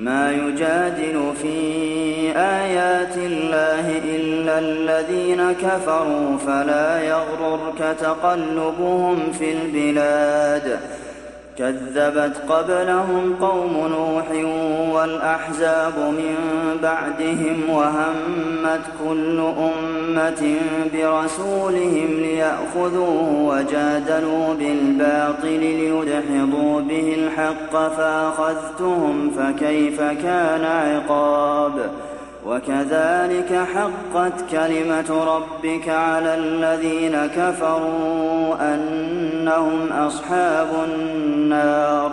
ما يجادل في آيات الله إلا الذين كفروا فلا يغررك تقلبهم في البلاد. كذبت قبلهم قوم نوح والأحزاب من بعدهم وهمت كل أمة برسولهم ليأخذوه وجادلوا بالباطل ليدحضوا به الحق فأخذتهم فكيف كان عقاب وكذلك حقت كلمة ربك على الذين كفروا أنهم أصحاب النار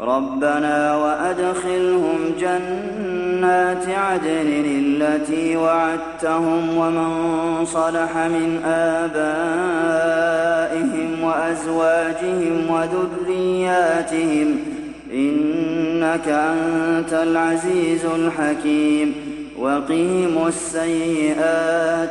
ربنا وأدخلهم جنات عدن التي وعدتهم ومن صلح من آبائهم وأزواجهم وذرياتهم إنك أنت العزيز الحكيم وقهم السيئات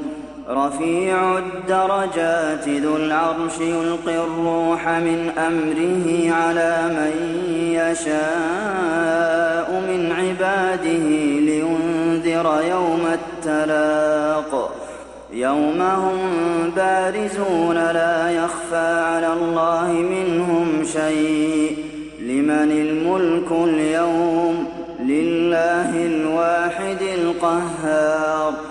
رفيع الدرجات ذو العرش يلقي الروح من أمره على من يشاء من عباده لينذر يوم التلاق. يوم هم بارزون لا يخفى على الله منهم شيء. لمن الملك اليوم؟ لله الواحد القهار.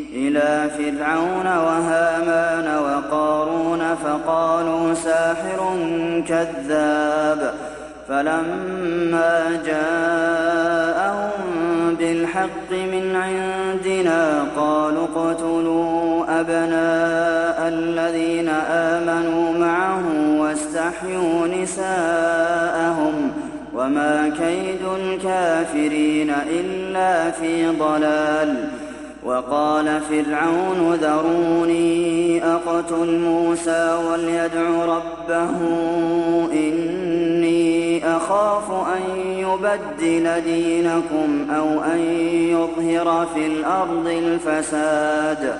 إلى فرعون وهامان وقارون فقالوا ساحر كذاب فلما جاءهم بالحق من عندنا قالوا اقتلوا أبناء الذين آمنوا معه واستحيوا نساءهم وما كيد الكافرين إلا في ضلال وقال فرعون ذروني أقتل موسى وليدع ربه إني أخاف أن يبدل دينكم أو أن يظهر في الأرض الفساد.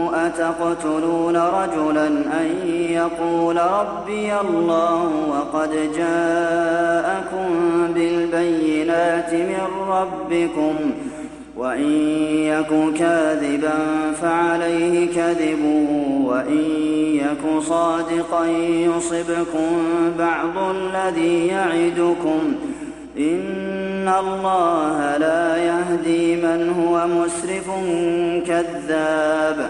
أتقتلون رجلا أن يقول ربي الله وقد جاءكم بالبينات من ربكم وإن يك كاذبا فعليه كذبه وإن يك صادقا يصبكم بعض الذي يعدكم إن الله لا يهدي من هو مسرف كذاب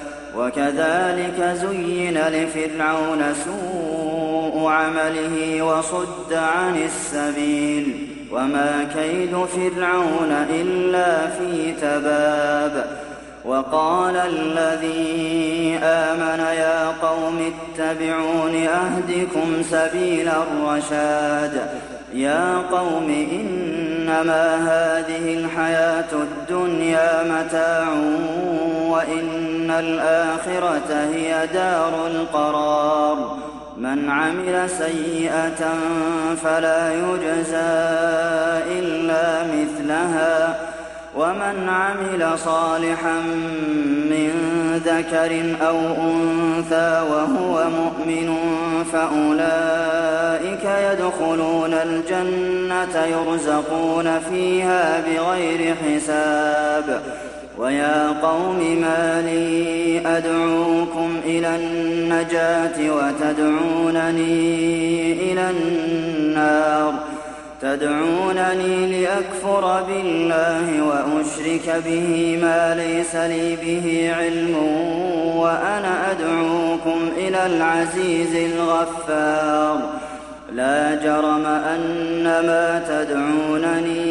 وكذلك زين لفرعون سوء عمله وصد عن السبيل وما كيد فرعون إلا في تباب وقال الذي آمن يا قوم اتبعون أهدكم سبيل الرشاد يا قوم إن إنما هذه الحياة الدنيا متاع وإن الآخرة هي دار القرار. من عمل سيئة فلا يجزى إلا مثلها. ومن عمل صالحا من ذكر أو أنثى وهو مؤمن فأولئك يدخلون الجنة يرزقون فيها بغير حساب. ويا قوم ما لي أدعوكم إلى النجاة وتدعونني إلى النار. تدعونني لأكفر بالله وأشرك به ما ليس لي به علم وأنا أدعوكم إلى العزيز الغفار. لا جرم أن ما تدعونني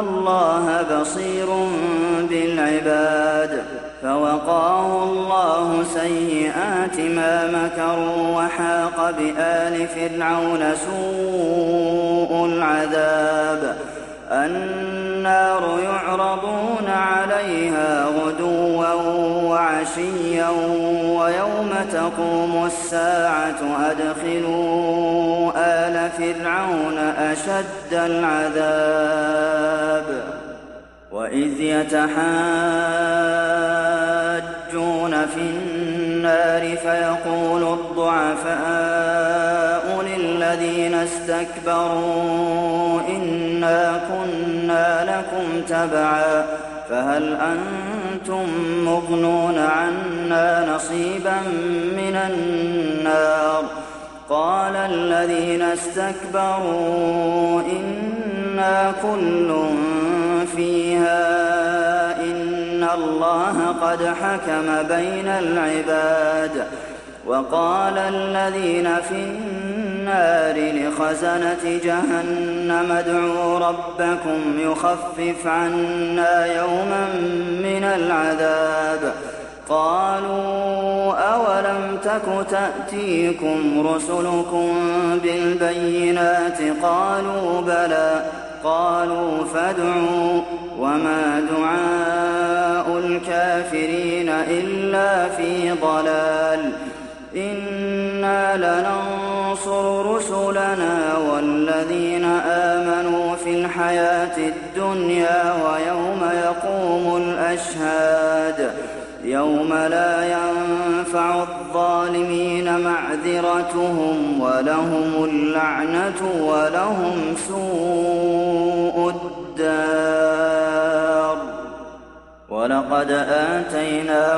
الله بصير بالعباد فوقاه الله سيئات ما مكروا وحاق بآل فرعون سوء العذاب. النار يعرضون عليها غدوا وعشيا ويوم تقوم الساعة أدخلوا آل فرعون أشد العذاب وإذ يتحاجون في النار فيقول الضعفاء للذين استكبروا إنا كنا لكم تبعا فهل أنتم مغنون عنا نصيبا من النار قال الذين استكبروا إنا كل فيها إن الله قد حكم بين العباد وقال الذين في النار لخزنة جهنم. ادعوا ربكم يخفف عنا يوما من العذاب. قالوا أولم تك تأتيكم رسلكم بالبينات؟ قالوا بلى. قالوا فادعوا. وما دعاء الكافرين إلا في ضلال. إنا لننصر رسلنا والذين آمنوا في الحياة الدنيا ويوم يقوم الأشهاد يوم لا ينفع الظالمين معذرتهم ولهم اللعنة ولهم سوء الدار. ولقد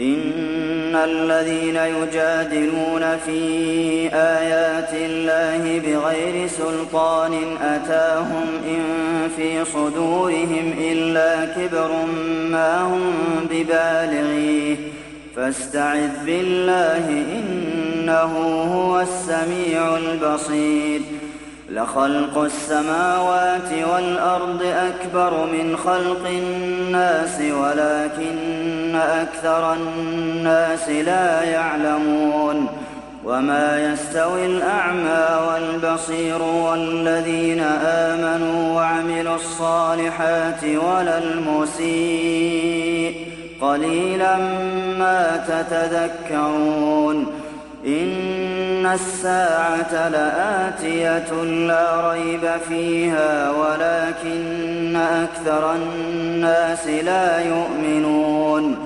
إن الذين يجادلون في آيات الله بغير سلطان أتاهم إن في صدورهم إلا كبر ما هم ببالغيه فاستعذ بالله إنه هو السميع البصير لخلق السماوات والأرض أكبر من خلق الناس ولكن أكثر الناس لا يعلمون وما يستوي الأعمى والبصير والذين آمنوا وعملوا الصالحات ولا المسيء. قليلا ما تتذكرون. إن الساعة لآتية لا ريب فيها ولكن أكثر الناس لا يؤمنون.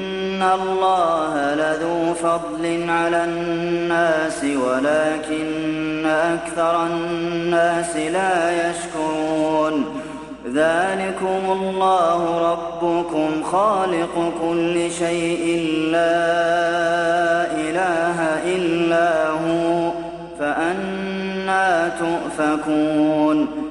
الله لذو فضل على الناس ولكن أكثر الناس لا يشكرون ذلكم الله ربكم خالق كل شيء لا إله إلا هو فأنا تؤفكون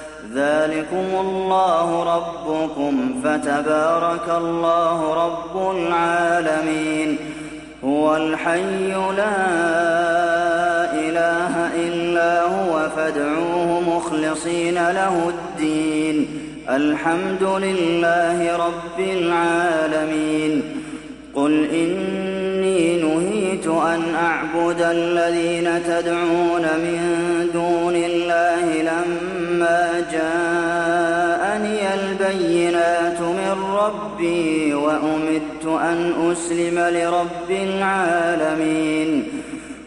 ذلكم الله ربكم فتبارك الله رب العالمين هو الحي لا إله إلا هو فادعوه مخلصين له الدين الحمد لله رب العالمين قل إني نهيت أن أعبد الذين تدعون من دون الله لما جاءني البينات من ربي وأمدت أن أسلم لرب العالمين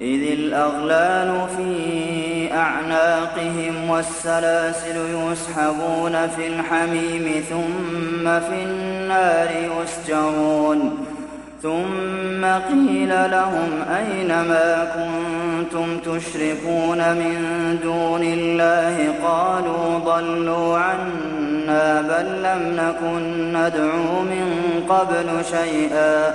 إذ الأغلال في أعناقهم والسلاسل يسحبون في الحميم ثم في النار يسجرون. ثم قيل لهم أين ما كنتم تشركون من دون الله؟ قالوا ضلوا عنا بل لم نكن ندعو من قبل شيئا.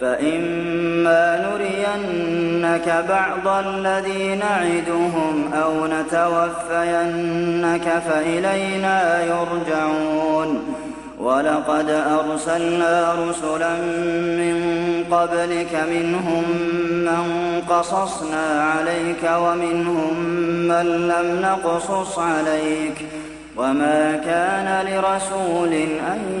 فإما نرينك بعض الذي نعدهم أو نتوفينك فإلينا يرجعون. ولقد أرسلنا رسلا من قبلك منهم من قصصنا عليك ومنهم من لم نقصص عليك ۖ. وما كان لرسول أن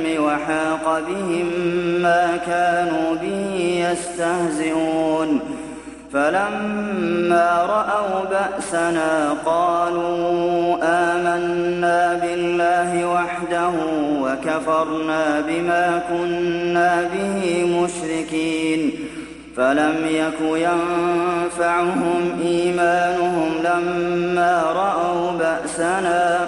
وحاق بهم ما كانوا به يستهزئون. فلما رأوا بأسنا قالوا آمنا بالله وحده وكفرنا بما كنا به مشركين. فلم يك ينفعهم إيمانهم لما رأوا بأسنا